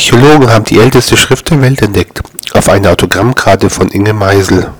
Archäologen haben die älteste Schrift der Welt entdeckt, auf einer Autogrammkarte von Inge Meisel.